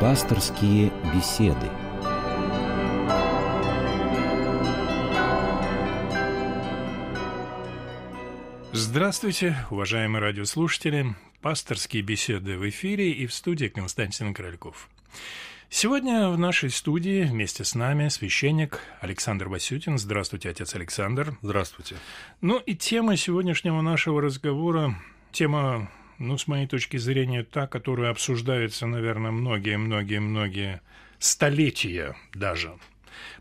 Пасторские беседы. Здравствуйте, уважаемые радиослушатели. Пасторские беседы в эфире и в студии Константин Крольков. Сегодня в нашей студии вместе с нами священник Александр Васютин. Здравствуйте, отец Александр. Здравствуйте. Ну и тема сегодняшнего нашего разговора, тема ну, с моей точки зрения, та, которая обсуждается, наверное, многие-многие-многие столетия даже.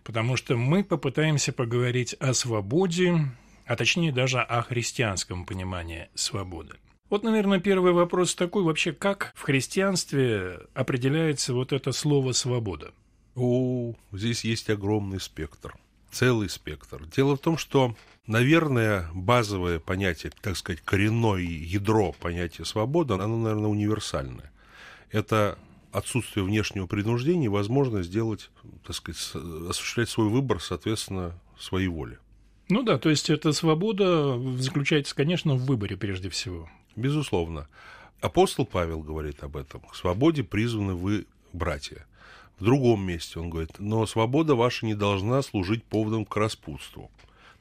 Потому что мы попытаемся поговорить о свободе, а точнее даже о христианском понимании свободы. Вот, наверное, первый вопрос такой, вообще, как в христианстве определяется вот это слово «свобода»? О, здесь есть огромный спектр, целый спектр. Дело в том, что Наверное, базовое понятие, так сказать, коренное ядро понятия свободы, оно, наверное, универсальное. Это отсутствие внешнего принуждения и возможность сделать, так сказать, осуществлять свой выбор, соответственно, своей воле. Ну да, то есть эта свобода заключается, конечно, в выборе прежде всего. Безусловно. Апостол Павел говорит об этом. К свободе призваны вы, братья. В другом месте он говорит, но свобода ваша не должна служить поводом к распутству.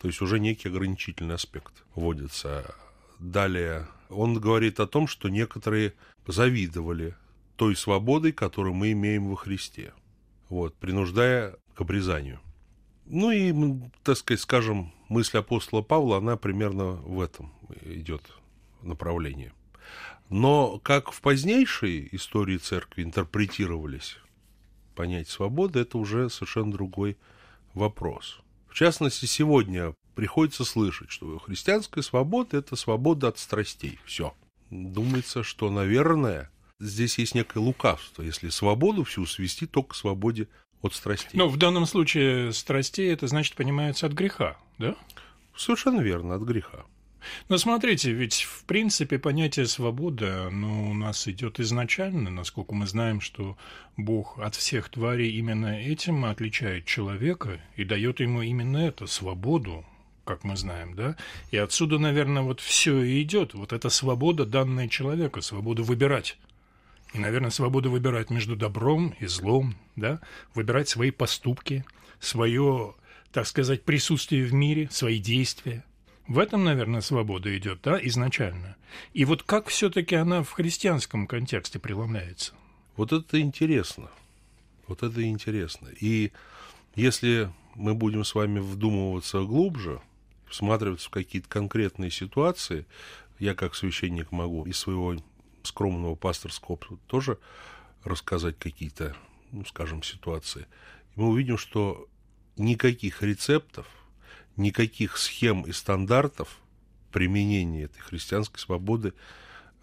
То есть уже некий ограничительный аспект вводится. Далее он говорит о том, что некоторые завидовали той свободой, которую мы имеем во Христе, вот, принуждая к обрезанию. Ну и, так сказать, скажем, мысль апостола Павла, она примерно в этом идет направлении. Но как в позднейшей истории церкви интерпретировались понятие свободы, это уже совершенно другой вопрос. В частности, сегодня приходится слышать, что христианская свобода – это свобода от страстей. Все. Думается, что, наверное, здесь есть некое лукавство, если свободу всю свести только к свободе от страстей. Но в данном случае страстей это значит понимается от греха, да? Совершенно верно, от греха. Но смотрите, ведь в принципе понятие свободы, оно у нас идет изначально, насколько мы знаем, что Бог от всех тварей именно этим отличает человека и дает ему именно это, свободу, как мы знаем, да? И отсюда, наверное, вот все и идет. Вот эта свобода, данная человеку, свобода выбирать. И, наверное, свобода выбирать между добром и злом, да? Выбирать свои поступки, свое, так сказать, присутствие в мире, свои действия. В этом, наверное, свобода идет, да, изначально. И вот как все-таки она в христианском контексте преломляется? Вот это интересно. Вот это интересно. И если мы будем с вами вдумываться глубже, всматриваться в какие-то конкретные ситуации, я как священник могу из своего скромного пасторского опыта тоже рассказать какие-то, ну, скажем, ситуации. Мы увидим, что никаких рецептов никаких схем и стандартов применения этой христианской свободы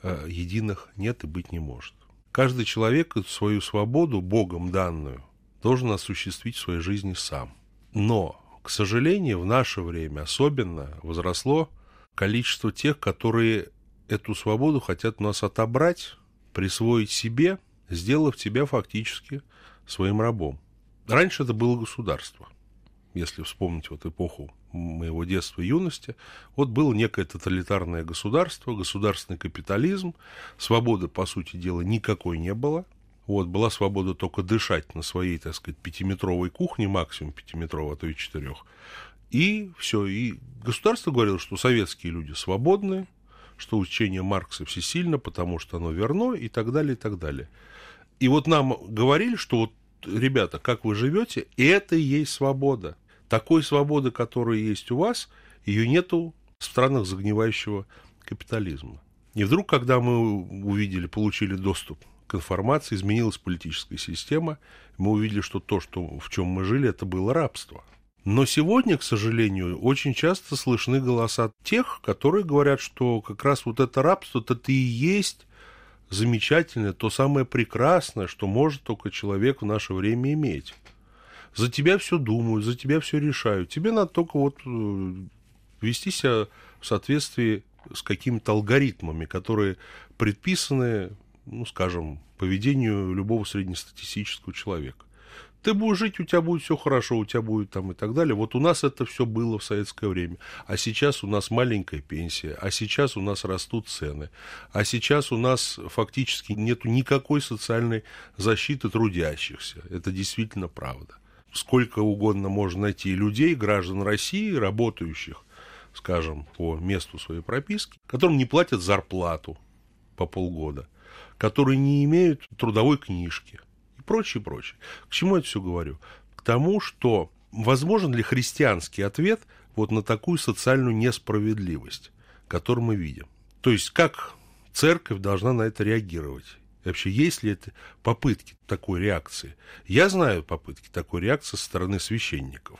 э, единых нет и быть не может. Каждый человек свою свободу, Богом данную, должен осуществить в своей жизни сам. Но, к сожалению, в наше время особенно возросло количество тех, которые эту свободу хотят у нас отобрать, присвоить себе, сделав тебя фактически своим рабом. Раньше это было государство если вспомнить вот эпоху моего детства и юности, вот было некое тоталитарное государство, государственный капитализм, свободы, по сути дела, никакой не было, вот, была свобода только дышать на своей, так сказать, пятиметровой кухне, максимум пятиметровой, а то и четырех. И все. И государство говорило, что советские люди свободны, что учение Маркса всесильно, потому что оно верно, и так далее, и так далее. И вот нам говорили, что вот, ребята, как вы живете, это и есть свобода. Такой свободы, которая есть у вас, ее нету в странах загнивающего капитализма. И вдруг, когда мы увидели, получили доступ к информации, изменилась политическая система, мы увидели, что то, что, в чем мы жили, это было рабство. Но сегодня, к сожалению, очень часто слышны голоса тех, которые говорят, что как раз вот это рабство, это и есть замечательное, то самое прекрасное, что может только человек в наше время иметь за тебя все думают, за тебя все решают. Тебе надо только вот э, вести себя в соответствии с какими-то алгоритмами, которые предписаны, ну, скажем, поведению любого среднестатистического человека. Ты будешь жить, у тебя будет все хорошо, у тебя будет там и так далее. Вот у нас это все было в советское время. А сейчас у нас маленькая пенсия, а сейчас у нас растут цены, а сейчас у нас фактически нет никакой социальной защиты трудящихся. Это действительно правда. Сколько угодно можно найти людей, граждан России, работающих, скажем, по месту своей прописки, которым не платят зарплату по полгода, которые не имеют трудовой книжки, прочее, прочее. К чему я это все говорю? К тому, что возможен ли христианский ответ вот на такую социальную несправедливость, которую мы видим? То есть, как церковь должна на это реагировать? Вообще, есть ли это попытки такой реакции? Я знаю попытки такой реакции со стороны священников,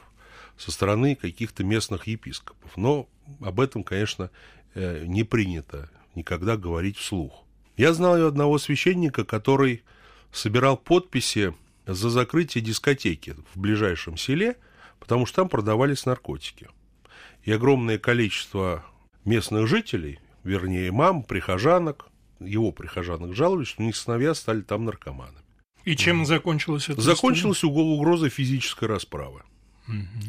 со стороны каких-то местных епископов, но об этом, конечно, э, не принято никогда говорить вслух. Я знаю одного священника, который собирал подписи за закрытие дискотеки в ближайшем селе, потому что там продавались наркотики. И огромное количество местных жителей, вернее, мам, прихожанок, его прихожанок жаловались, что у них сыновья стали там наркоманами. И чем mm. закончилось это? Закончилась угрозой физической расправы.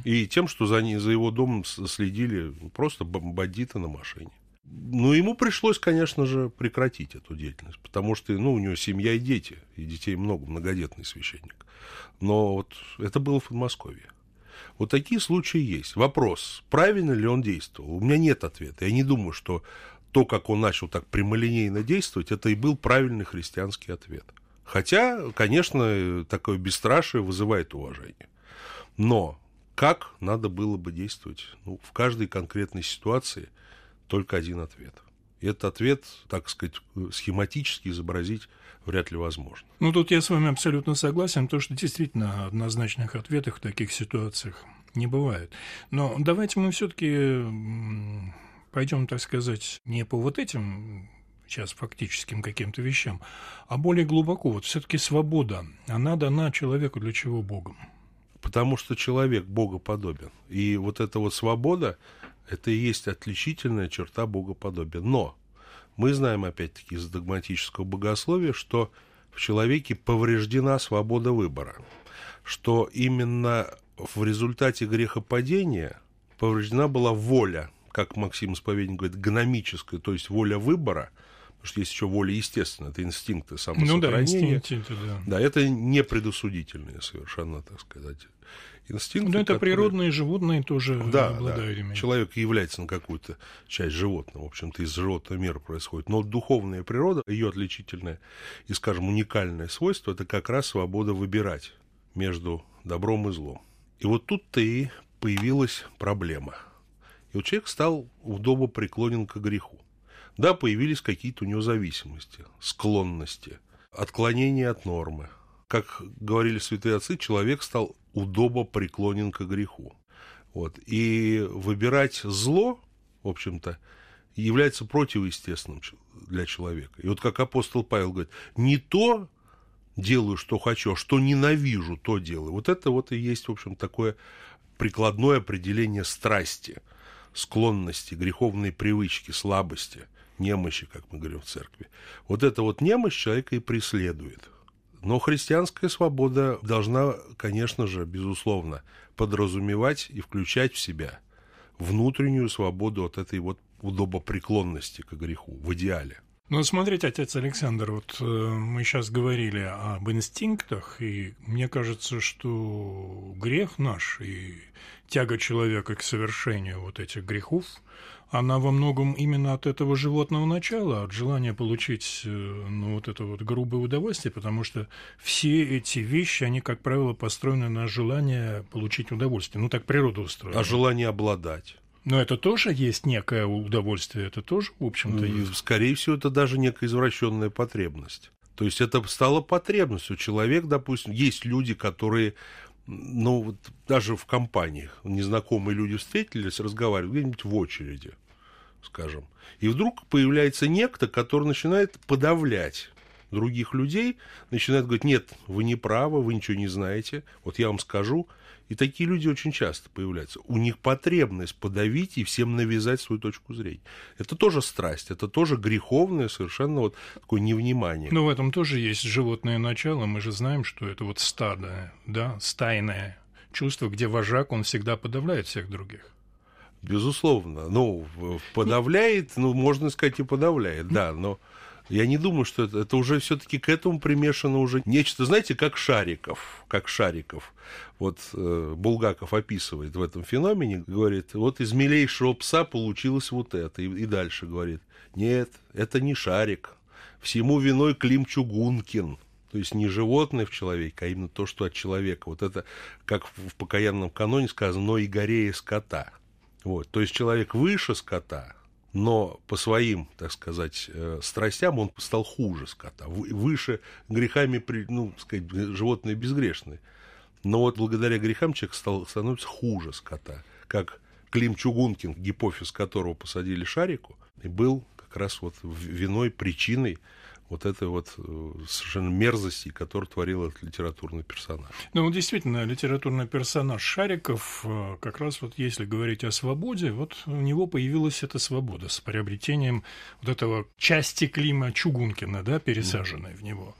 И тем, что за, за его домом следили просто бандиты на машине. Ну, ему пришлось, конечно же, прекратить эту деятельность, потому что, ну, у него семья и дети, и детей много, многодетный священник. Но вот это было в Подмосковье. Вот такие случаи есть. Вопрос, правильно ли он действовал? У меня нет ответа. Я не думаю, что то, как он начал так прямолинейно действовать, это и был правильный христианский ответ. Хотя, конечно, такое бесстрашие вызывает уважение. Но как надо было бы действовать? Ну, в каждой конкретной ситуации – только один ответ. И этот ответ, так сказать, схематически изобразить вряд ли возможно. Ну, тут я с вами абсолютно согласен, то, что действительно однозначных ответов в таких ситуациях не бывает. Но давайте мы все-таки пойдем, так сказать, не по вот этим сейчас фактическим каким-то вещам, а более глубоко. Вот все-таки свобода, она дана человеку для чего Богом? Потому что человек Богоподобен. И вот эта вот свобода, это и есть отличительная черта богоподобия. Но мы знаем, опять-таки, из догматического богословия, что в человеке повреждена свобода выбора, что именно в результате грехопадения повреждена была воля, как Максим Исповедник говорит, гномическая, то есть воля выбора, потому что есть еще воля естественная, это инстинкты самосохранения. Ну да, инстинкты, да. Да, это не предусудительные совершенно, так сказать, инстинкты. Ну, это которые... природные животные тоже да, обладают да. ими. Человек является на какую-то часть животного, в общем-то, из животного мира происходит. Но духовная природа, ее отличительное и, скажем, уникальное свойство, это как раз свобода выбирать между добром и злом. И вот тут-то и появилась проблема. И вот человек стал удобо преклонен к греху. Да, появились какие-то у него зависимости, склонности, отклонения от нормы. Как говорили святые отцы, человек стал удобо преклонен к греху. Вот. И выбирать зло, в общем-то, является противоестественным для человека. И вот как апостол Павел говорит, не то делаю, что хочу, а что ненавижу, то делаю. Вот это вот и есть, в общем, такое прикладное определение страсти, склонности, греховной привычки, слабости, немощи, как мы говорим в церкви. Вот эта вот немощь человека и преследует – но христианская свобода должна, конечно же, безусловно, подразумевать и включать в себя внутреннюю свободу от этой вот удобопреклонности к греху в идеале. Ну, смотрите, отец Александр, вот э, мы сейчас говорили об инстинктах, и мне кажется, что грех наш и тяга человека к совершению вот этих грехов – она во многом именно от этого животного начала, от желания получить э, ну, вот это вот грубое удовольствие, потому что все эти вещи, они, как правило, построены на желание получить удовольствие. Ну, так природа устроена. А желание обладать. Но это тоже есть некое удовольствие, это тоже, в общем-то, есть. Скорее всего, это даже некая извращенная потребность. То есть это стало потребностью. Человек, допустим, есть люди, которые ну, вот даже в компаниях незнакомые люди встретились, разговаривают где-нибудь в очереди, скажем. И вдруг появляется некто, который начинает подавлять других людей, начинают говорить, нет, вы не правы, вы ничего не знаете, вот я вам скажу. И такие люди очень часто появляются. У них потребность подавить и всем навязать свою точку зрения. Это тоже страсть, это тоже греховное совершенно вот такое невнимание. Но в этом тоже есть животное начало. Мы же знаем, что это вот стадо, да, стайное чувство, где вожак, он всегда подавляет всех других. Безусловно. Ну, подавляет, ну, можно сказать, и подавляет, да, но я не думаю, что это, это уже все-таки к этому примешано уже нечто, знаете, как шариков, как шариков. Вот э, Булгаков описывает в этом феномене, говорит, вот из милейшего пса получилось вот это, и, и дальше говорит, нет, это не шарик, всему виной Клим Чугункин. То есть не животное в человеке, а именно то, что от человека. Вот это, как в покаянном каноне сказано, но и горее скота. Вот. То есть человек выше скота, но по своим, так сказать, э, страстям он стал хуже скота, выше грехами, ну, сказать, животные безгрешные. Но вот благодаря грехам человек стал, становится хуже скота, как Клим Чугункин, гипофиз которого посадили шарику, и был как раз вот виной, причиной вот этой вот э, совершенно мерзости, которую творил этот литературный персонаж. Ну, действительно, литературный персонаж Шариков, э, как раз вот если говорить о свободе, вот у него появилась эта свобода с приобретением вот этого части Клима Чугункина, да, пересаженной mm. в него.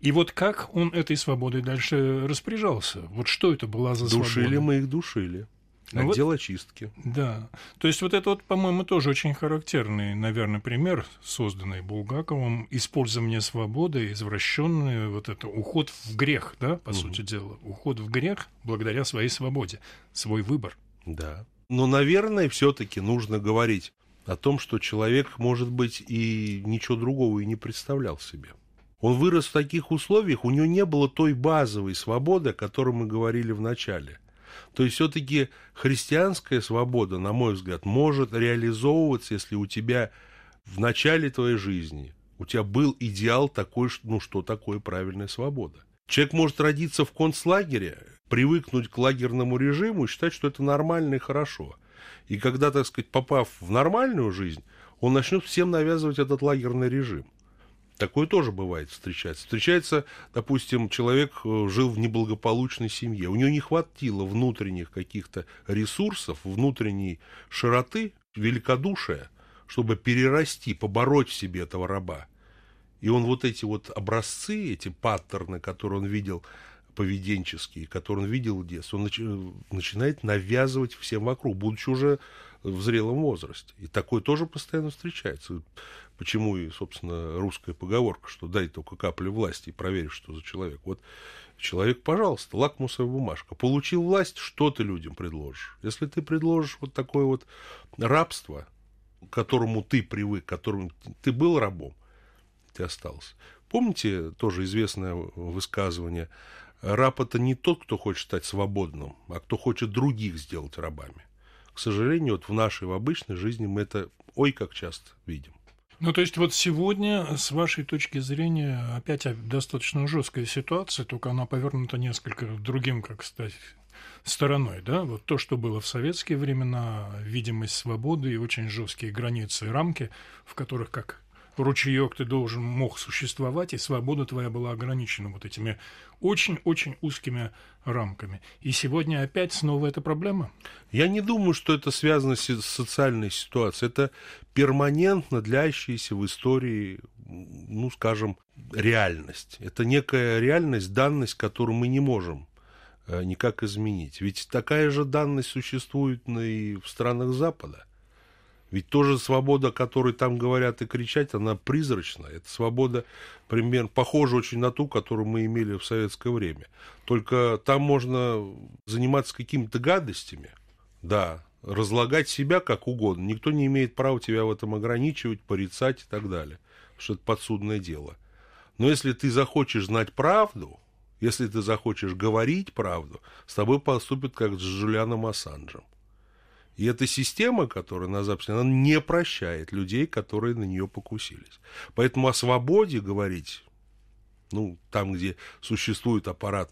И вот как он этой свободой дальше распоряжался? Вот что это была за душили свобода? Душили мы их, душили. Ну, Отдел вот, очистки. Да. То есть вот это вот, по-моему, тоже очень характерный, наверное, пример, созданный Булгаковым, использование свободы, извращенный вот это уход в грех, да, по угу. сути дела. Уход в грех благодаря своей свободе, свой выбор. Да. Но, наверное, все-таки нужно говорить о том, что человек, может быть, и ничего другого и не представлял себе. Он вырос в таких условиях, у него не было той базовой свободы, о которой мы говорили в начале – то есть все-таки христианская свобода, на мой взгляд, может реализовываться, если у тебя в начале твоей жизни у тебя был идеал такой, ну что такое правильная свобода. Человек может родиться в концлагере, привыкнуть к лагерному режиму и считать, что это нормально и хорошо. И когда, так сказать, попав в нормальную жизнь, он начнет всем навязывать этот лагерный режим. Такое тоже бывает встречается. Встречается, допустим, человек э, жил в неблагополучной семье, у него не хватило внутренних каких-то ресурсов, внутренней широты, великодушия, чтобы перерасти, побороть в себе этого раба. И он вот эти вот образцы, эти паттерны, которые он видел поведенческие, которые он видел в детстве, он начи- начинает навязывать всем вокруг, будучи уже в зрелом возрасте. И такое тоже постоянно встречается. Почему и, собственно, русская поговорка, что дай только каплю власти и проверь, что за человек. Вот человек, пожалуйста, лакмусовая бумажка. Получил власть, что ты людям предложишь? Если ты предложишь вот такое вот рабство, к которому ты привык, к которому ты был рабом, ты остался. Помните тоже известное высказывание раб это не тот, кто хочет стать свободным, а кто хочет других сделать рабами. К сожалению, вот в нашей, в обычной жизни мы это ой как часто видим. Ну, то есть вот сегодня, с вашей точки зрения, опять достаточно жесткая ситуация, только она повернута несколько другим, как сказать, стороной, да, вот то, что было в советские времена, видимость свободы и очень жесткие границы и рамки, в которых, как ручеек ты должен мог существовать, и свобода твоя была ограничена вот этими очень-очень узкими рамками. И сегодня опять снова эта проблема? Я не думаю, что это связано с социальной ситуацией. Это перманентно длящаяся в истории, ну, скажем, реальность. Это некая реальность, данность, которую мы не можем э, никак изменить. Ведь такая же данность существует и в странах Запада. Ведь тоже свобода, о которой там говорят и кричать, она призрачная. Это свобода, примерно, похожа очень на ту, которую мы имели в советское время. Только там можно заниматься какими-то гадостями, да, разлагать себя как угодно. Никто не имеет права тебя в этом ограничивать, порицать и так далее. Что это подсудное дело. Но если ты захочешь знать правду, если ты захочешь говорить правду, с тобой поступят как с Джулианом Ассанджем. И эта система, которая на Западе, она не прощает людей, которые на нее покусились. Поэтому о свободе говорить, ну, там, где существует аппарат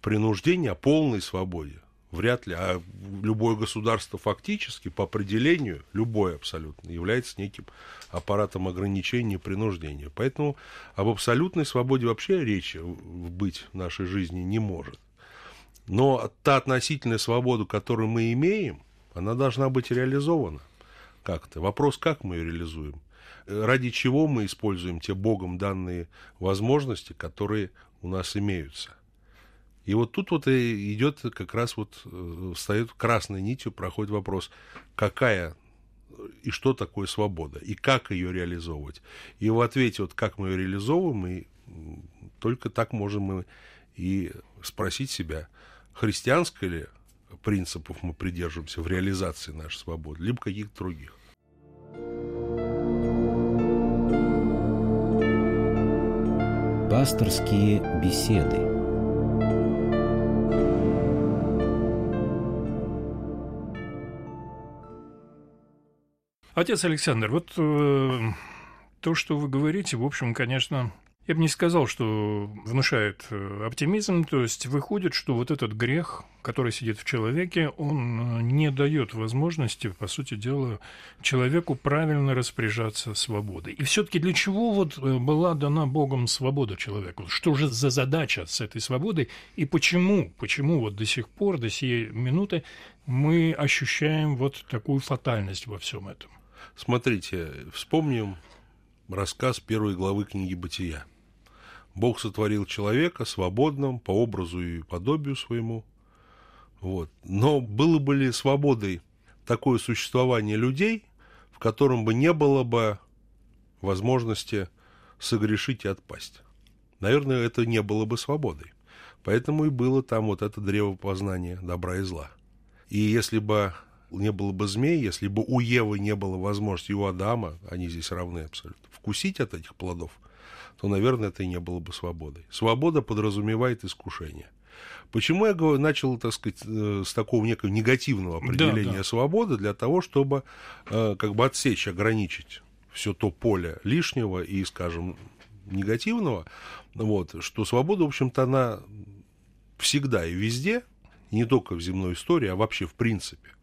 принуждения, о полной свободе, Вряд ли. А любое государство фактически, по определению, любое абсолютно, является неким аппаратом ограничения и принуждения. Поэтому об абсолютной свободе вообще речи быть в нашей жизни не может. Но та относительная свобода, которую мы имеем, она должна быть реализована как-то. Вопрос, как мы ее реализуем? Ради чего мы используем те Богом данные возможности, которые у нас имеются? И вот тут вот и идет как раз вот, э, встает красной нитью, проходит вопрос, какая и что такое свобода, и как ее реализовывать. И в ответе, вот как мы ее реализовываем, мы только так можем мы и спросить себя, христианской ли принципов мы придерживаемся в реализации нашей свободы, либо каких-то других. Пасторские беседы. Отец Александр, вот э, то, что вы говорите, в общем, конечно, я бы не сказал, что внушает э, оптимизм. То есть выходит, что вот этот грех, который сидит в человеке, он э, не дает возможности, по сути дела, человеку правильно распоряжаться свободой. И все-таки для чего вот э, была дана Богом свобода человеку? Что же за задача с этой свободой? И почему, почему вот до сих пор, до сей минуты мы ощущаем вот такую фатальность во всем этом? Смотрите, вспомним рассказ первой главы книги «Бытия». Бог сотворил человека свободным по образу и подобию своему. Вот. Но было бы ли свободой такое существование людей, в котором бы не было бы возможности согрешить и отпасть? Наверное, это не было бы свободой. Поэтому и было там вот это древо познания добра и зла. И если бы не было бы змей, если бы у Евы не было возможности, и у Адама, они здесь равны абсолютно, вкусить от этих плодов, то, наверное, это и не было бы свободой. Свобода подразумевает искушение. Почему я начал, так сказать, э, с такого некого негативного определения да, да. свободы, для того, чтобы э, как бы отсечь, ограничить все то поле лишнего и, скажем, негативного, вот, что свобода, в общем-то, она всегда и везде, не только в земной истории, а вообще в принципе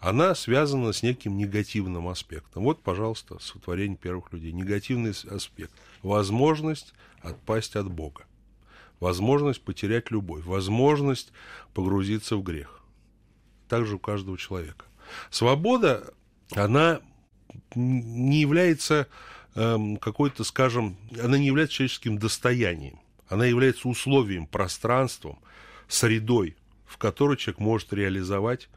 она связана с неким негативным аспектом. Вот, пожалуйста, сотворение первых людей. Негативный аспект. Возможность отпасть от Бога. Возможность потерять любовь. Возможность погрузиться в грех. Также у каждого человека. Свобода, она не является эм, какой-то, скажем, она не является человеческим достоянием. Она является условием, пространством, средой, в которой человек может реализовать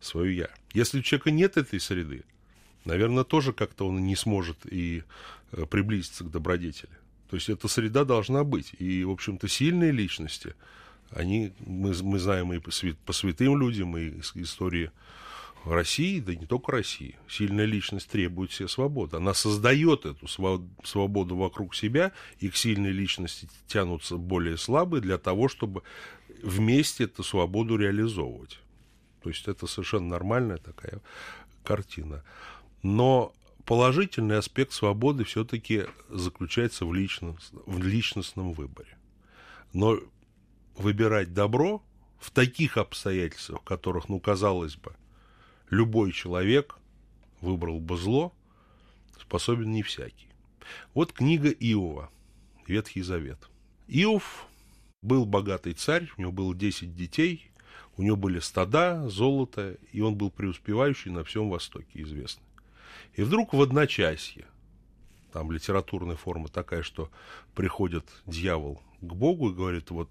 свое «я». Если у человека нет этой среды, наверное, тоже как-то он не сможет и э, приблизиться к добродетели. То есть эта среда должна быть. И, в общем-то, сильные личности, они, мы, мы знаем и по, свят, по святым людям, и из истории России, да не только России. Сильная личность требует себе свободы. Она создает эту свободу вокруг себя, и к сильной личности тянутся более слабые для того, чтобы вместе эту свободу реализовывать. То есть это совершенно нормальная такая картина. Но положительный аспект свободы все-таки заключается в, личност, в личностном выборе. Но выбирать добро в таких обстоятельствах, в которых, ну, казалось бы, любой человек выбрал бы зло, способен не всякий. Вот книга Иова, Ветхий Завет. Иов был богатый царь, у него было 10 детей, у него были стада, золото, и он был преуспевающий на всем Востоке, известный. И вдруг в одночасье, там литературная форма такая, что приходит дьявол к Богу и говорит, вот,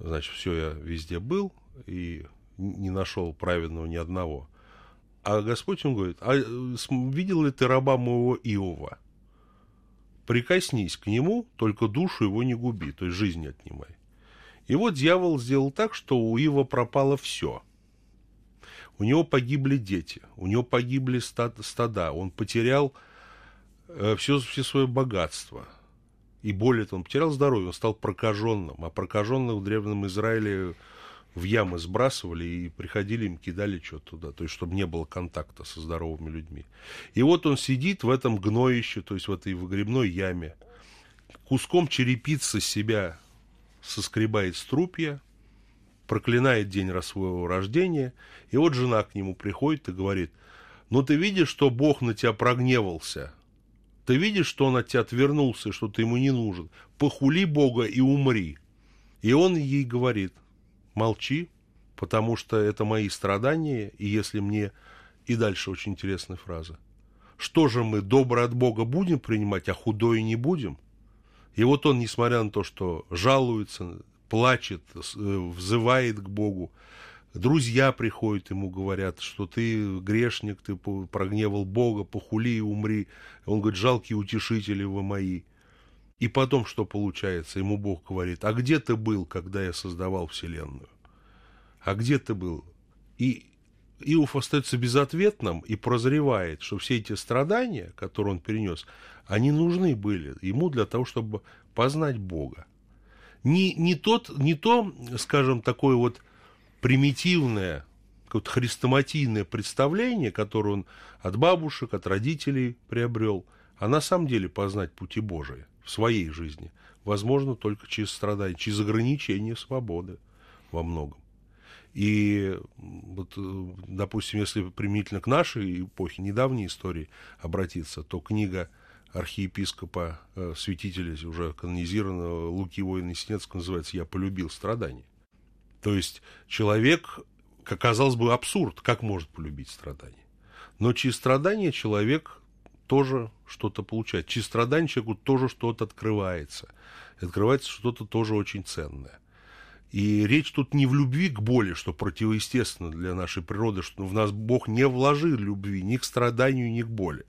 значит, все, я везде был и не нашел праведного ни одного. А Господь ему говорит, а видел ли ты раба моего Иова? Прикоснись к нему, только душу его не губи, то есть жизнь не отнимай. И вот дьявол сделал так, что у Ива пропало все. У него погибли дети, у него погибли стада, он потерял э, все, все свое богатство. И более того, он потерял здоровье, он стал прокаженным. А прокаженных в Древнем Израиле в ямы сбрасывали и приходили, им кидали что-то туда, то есть чтобы не было контакта со здоровыми людьми. И вот он сидит в этом гноище, то есть в этой выгребной яме, куском черепицы себя соскребает струпья, проклинает день своего рождения, и вот жена к нему приходит и говорит, ну ты видишь, что Бог на тебя прогневался, ты видишь, что он от тебя отвернулся, что ты ему не нужен, похули Бога и умри. И он ей говорит, молчи, потому что это мои страдания, и если мне... И дальше очень интересная фраза. Что же мы, доброе от Бога будем принимать, а худое не будем? И вот он, несмотря на то, что жалуется, плачет, э, взывает к Богу, друзья приходят ему, говорят, что ты грешник, ты прогневал Бога, похули и умри. Он говорит, жалкие утешители вы мои. И потом что получается? Ему Бог говорит, а где ты был, когда я создавал Вселенную? а где ты был? И Иов остается безответным и прозревает, что все эти страдания, которые он перенес, они нужны были ему для того, чтобы познать Бога. Не, не, тот, не то, скажем, такое вот примитивное, какое-то хрестоматийное представление, которое он от бабушек, от родителей приобрел, а на самом деле познать пути Божии в своей жизни возможно только через страдания, через ограничение свободы во многом. И вот, э, допустим, если применительно к нашей эпохе, недавней истории обратиться, то книга архиепископа, э, святителя уже канонизированного Луки Воина Синецкого называется «Я полюбил страдания». То есть человек, как казалось бы, абсурд, как может полюбить страдания. Но через страдания человек тоже что-то получает. Через страдания человеку тоже что-то открывается. Открывается что-то тоже очень ценное. И речь тут не в любви к боли, что противоестественно для нашей природы, что в нас Бог не вложил любви ни к страданию, ни к боли.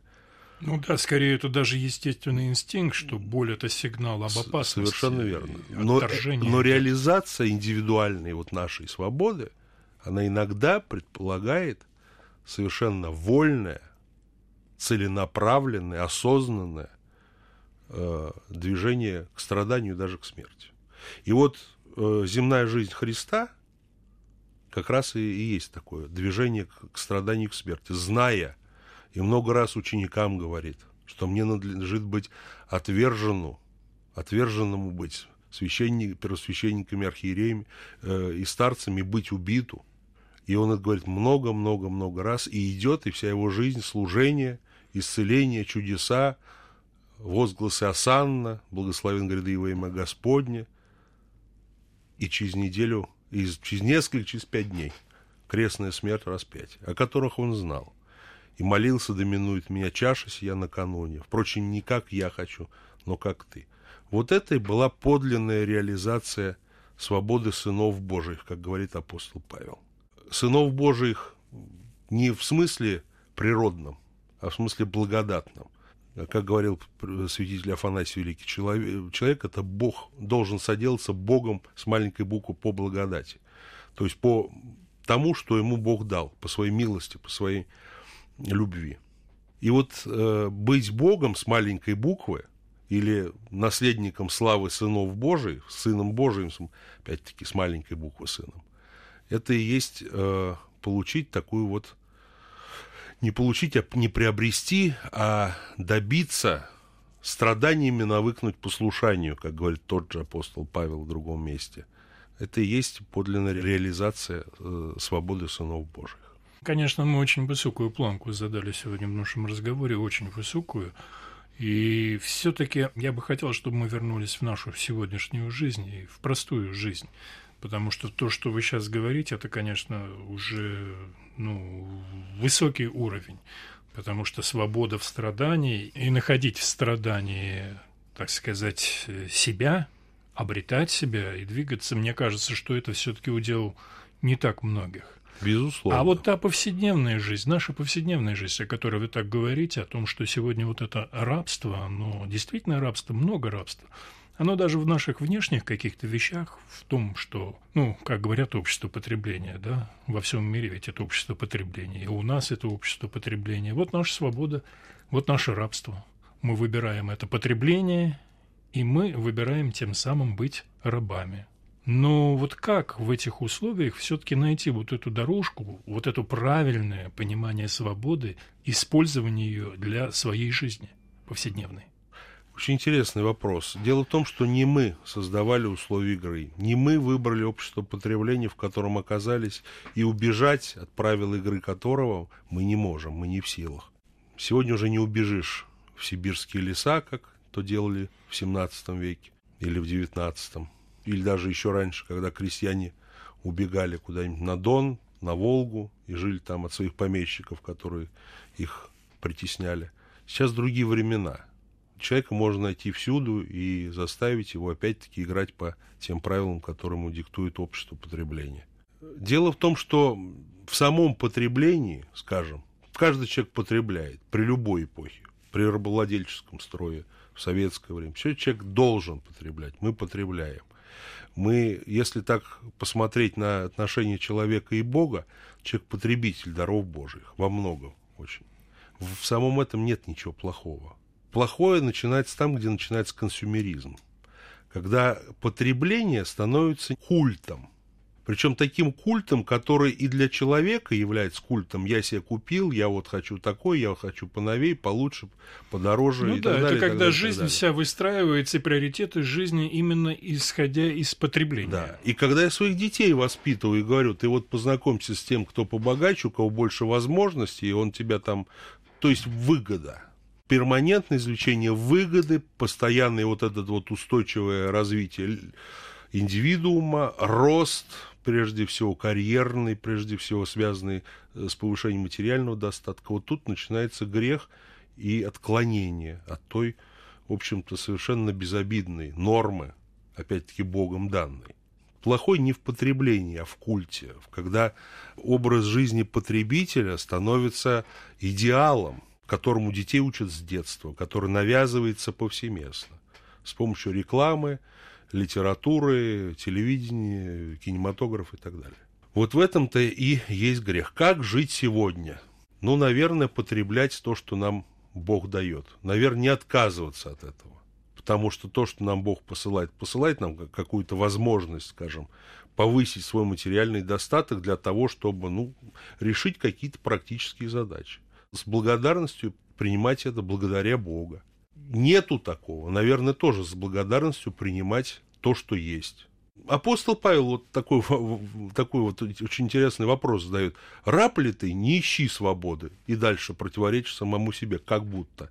Ну да, скорее это даже естественный инстинкт, что боль это сигнал об опасности. Совершенно верно. Но, но реализация индивидуальной вот нашей свободы, она иногда предполагает совершенно вольное, целенаправленное, осознанное э, движение к страданию, даже к смерти. И вот Э, земная жизнь Христа как раз и, и есть такое движение к, к страданию, к смерти, зная, и много раз ученикам говорит, что мне надлежит быть отвержену, отверженному быть священник, первосвященниками, архиереями э, и старцами, быть убиту. И он это говорит много-много-много раз, и идет, и вся его жизнь, служение, исцеление, чудеса, возгласы Асанна, благословен гряды его имя Господне – и через неделю, и через несколько, через пять дней крестная смерть распять, о которых он знал. И молился, доминует меня чаша сия накануне. Впрочем, не как я хочу, но как ты. Вот это и была подлинная реализация свободы сынов Божьих, как говорит апостол Павел. Сынов Божьих не в смысле природном, а в смысле благодатном как говорил святитель Афанасий Великий, человек, человек это Бог, должен соделаться Богом с маленькой буквы по благодати. То есть по тому, что ему Бог дал, по своей милости, по своей любви. И вот э, быть Богом с маленькой буквы или наследником славы сынов Божьих, сыном Божьим, опять-таки с маленькой буквы сыном, это и есть э, получить такую вот не получить, а не приобрести, а добиться страданиями навыкнуть послушанию, как говорит тот же апостол Павел в другом месте. Это и есть подлинная реализация э, свободы сынов Божьих. Конечно, мы очень высокую планку задали сегодня в нашем разговоре, очень высокую. И все-таки я бы хотел, чтобы мы вернулись в нашу сегодняшнюю жизнь и в простую жизнь. Потому что то, что вы сейчас говорите, это, конечно, уже ну, высокий уровень. Потому что свобода в страдании и находить в страдании, так сказать, себя, обретать себя и двигаться, мне кажется, что это все-таки удел не так многих. Безусловно. А вот та повседневная жизнь, наша повседневная жизнь, о которой вы так говорите, о том, что сегодня вот это рабство, оно действительно рабство, много рабства – оно даже в наших внешних каких-то вещах, в том, что, ну, как говорят, общество потребления, да, во всем мире ведь это общество потребления, и у нас это общество потребления. Вот наша свобода, вот наше рабство. Мы выбираем это потребление, и мы выбираем тем самым быть рабами. Но вот как в этих условиях все-таки найти вот эту дорожку, вот это правильное понимание свободы, использование ее для своей жизни повседневной? Очень интересный вопрос. Дело в том, что не мы создавали условия игры, не мы выбрали общество потребления, в котором оказались, и убежать от правил игры которого мы не можем, мы не в силах. Сегодня уже не убежишь в сибирские леса, как то делали в 17 веке или в 19, или даже еще раньше, когда крестьяне убегали куда-нибудь на Дон, на Волгу и жили там от своих помещиков, которые их притесняли. Сейчас другие времена – человека можно найти всюду и заставить его опять-таки играть по тем правилам, которые ему диктует общество потребления. Дело в том, что в самом потреблении, скажем, каждый человек потребляет при любой эпохе, при рабовладельческом строе, в советское время. Все человек должен потреблять. Мы потребляем. Мы, если так посмотреть на отношения человека и Бога, человек потребитель даров Божьих во многом очень. В самом этом нет ничего плохого плохое начинается там, где начинается консюмеризм. Когда потребление становится культом. Причем таким культом, который и для человека является культом. Я себе купил, я вот хочу такой, я хочу поновей, получше, подороже. Ну и да, так это далее, когда далее, жизнь вся выстраивается, и приоритеты жизни именно исходя из потребления. Да. И когда я своих детей воспитываю и говорю, ты вот познакомься с тем, кто побогаче, у кого больше возможностей, и он тебя там... То есть выгода перманентное извлечение выгоды, постоянное вот это вот устойчивое развитие индивидуума, рост, прежде всего карьерный, прежде всего связанный э, с повышением материального достатка. Вот тут начинается грех и отклонение от той, в общем-то, совершенно безобидной нормы, опять-таки Богом данной. Плохой не в потреблении, а в культе, когда образ жизни потребителя становится идеалом, которому детей учат с детства, который навязывается повсеместно с помощью рекламы, литературы, телевидения, кинематографа и так далее. Вот в этом-то и есть грех. Как жить сегодня? Ну, наверное, потреблять то, что нам Бог дает. Наверное, не отказываться от этого. Потому что то, что нам Бог посылает, посылает нам какую-то возможность, скажем, повысить свой материальный достаток для того, чтобы ну, решить какие-то практические задачи с благодарностью принимать это благодаря Бога. Нету такого. Наверное, тоже с благодарностью принимать то, что есть. Апостол Павел вот такой, такой вот очень интересный вопрос задает. Раб ли ты, не ищи свободы. И дальше противоречит самому себе, как будто.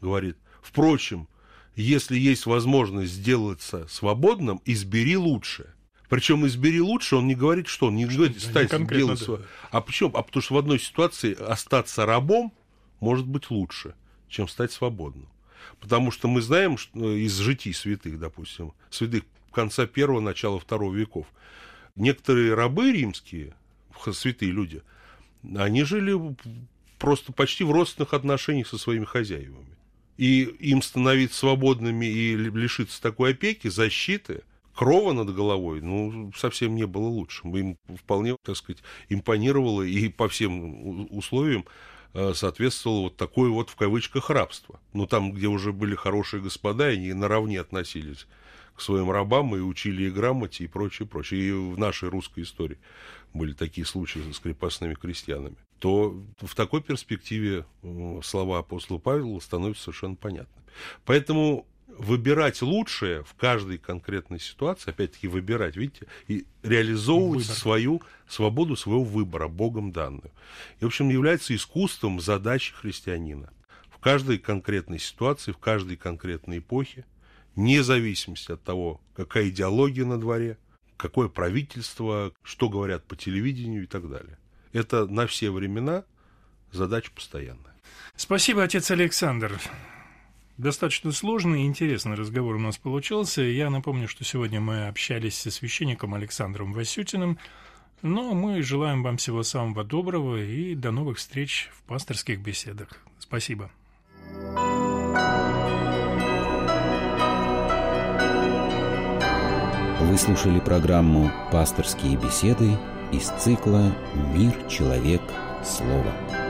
Говорит, впрочем, если есть возможность сделаться свободным, избери лучшее. Причем избери лучше, он не говорит, что он не говорит стать делать свое. А почему? А потому что в одной ситуации остаться рабом может быть лучше, чем стать свободным. Потому что мы знаем что, из житий святых, допустим, святых конца первого, начала второго веков, некоторые рабы римские, святые люди, они жили просто почти в родственных отношениях со своими хозяевами. И им становиться свободными и лишиться такой опеки, защиты – крова над головой, ну, совсем не было лучшим. Им вполне, так сказать, импонировало и по всем условиям э, соответствовало вот такое вот в кавычках рабство. Ну, там, где уже были хорошие господа, они наравне относились к своим рабам и учили и грамоте и прочее, прочее. И в нашей русской истории были такие случаи с крепостными крестьянами. То в такой перспективе э, слова апостола Павла становятся совершенно понятными. Поэтому выбирать лучшее в каждой конкретной ситуации, опять-таки выбирать, видите, и реализовывать Выбор. свою свободу своего выбора, Богом данную. И, в общем, является искусством задачи христианина. В каждой конкретной ситуации, в каждой конкретной эпохе, вне зависимости от того, какая идеология на дворе, какое правительство, что говорят по телевидению и так далее. Это на все времена задача постоянная. Спасибо, отец Александр. Достаточно сложный и интересный разговор у нас получился. Я напомню, что сегодня мы общались со священником Александром Васютиным. Но мы желаем вам всего самого доброго и до новых встреч в пасторских беседах. Спасибо. Вы слушали программу «Пасторские беседы» из цикла «Мир, человек, слово».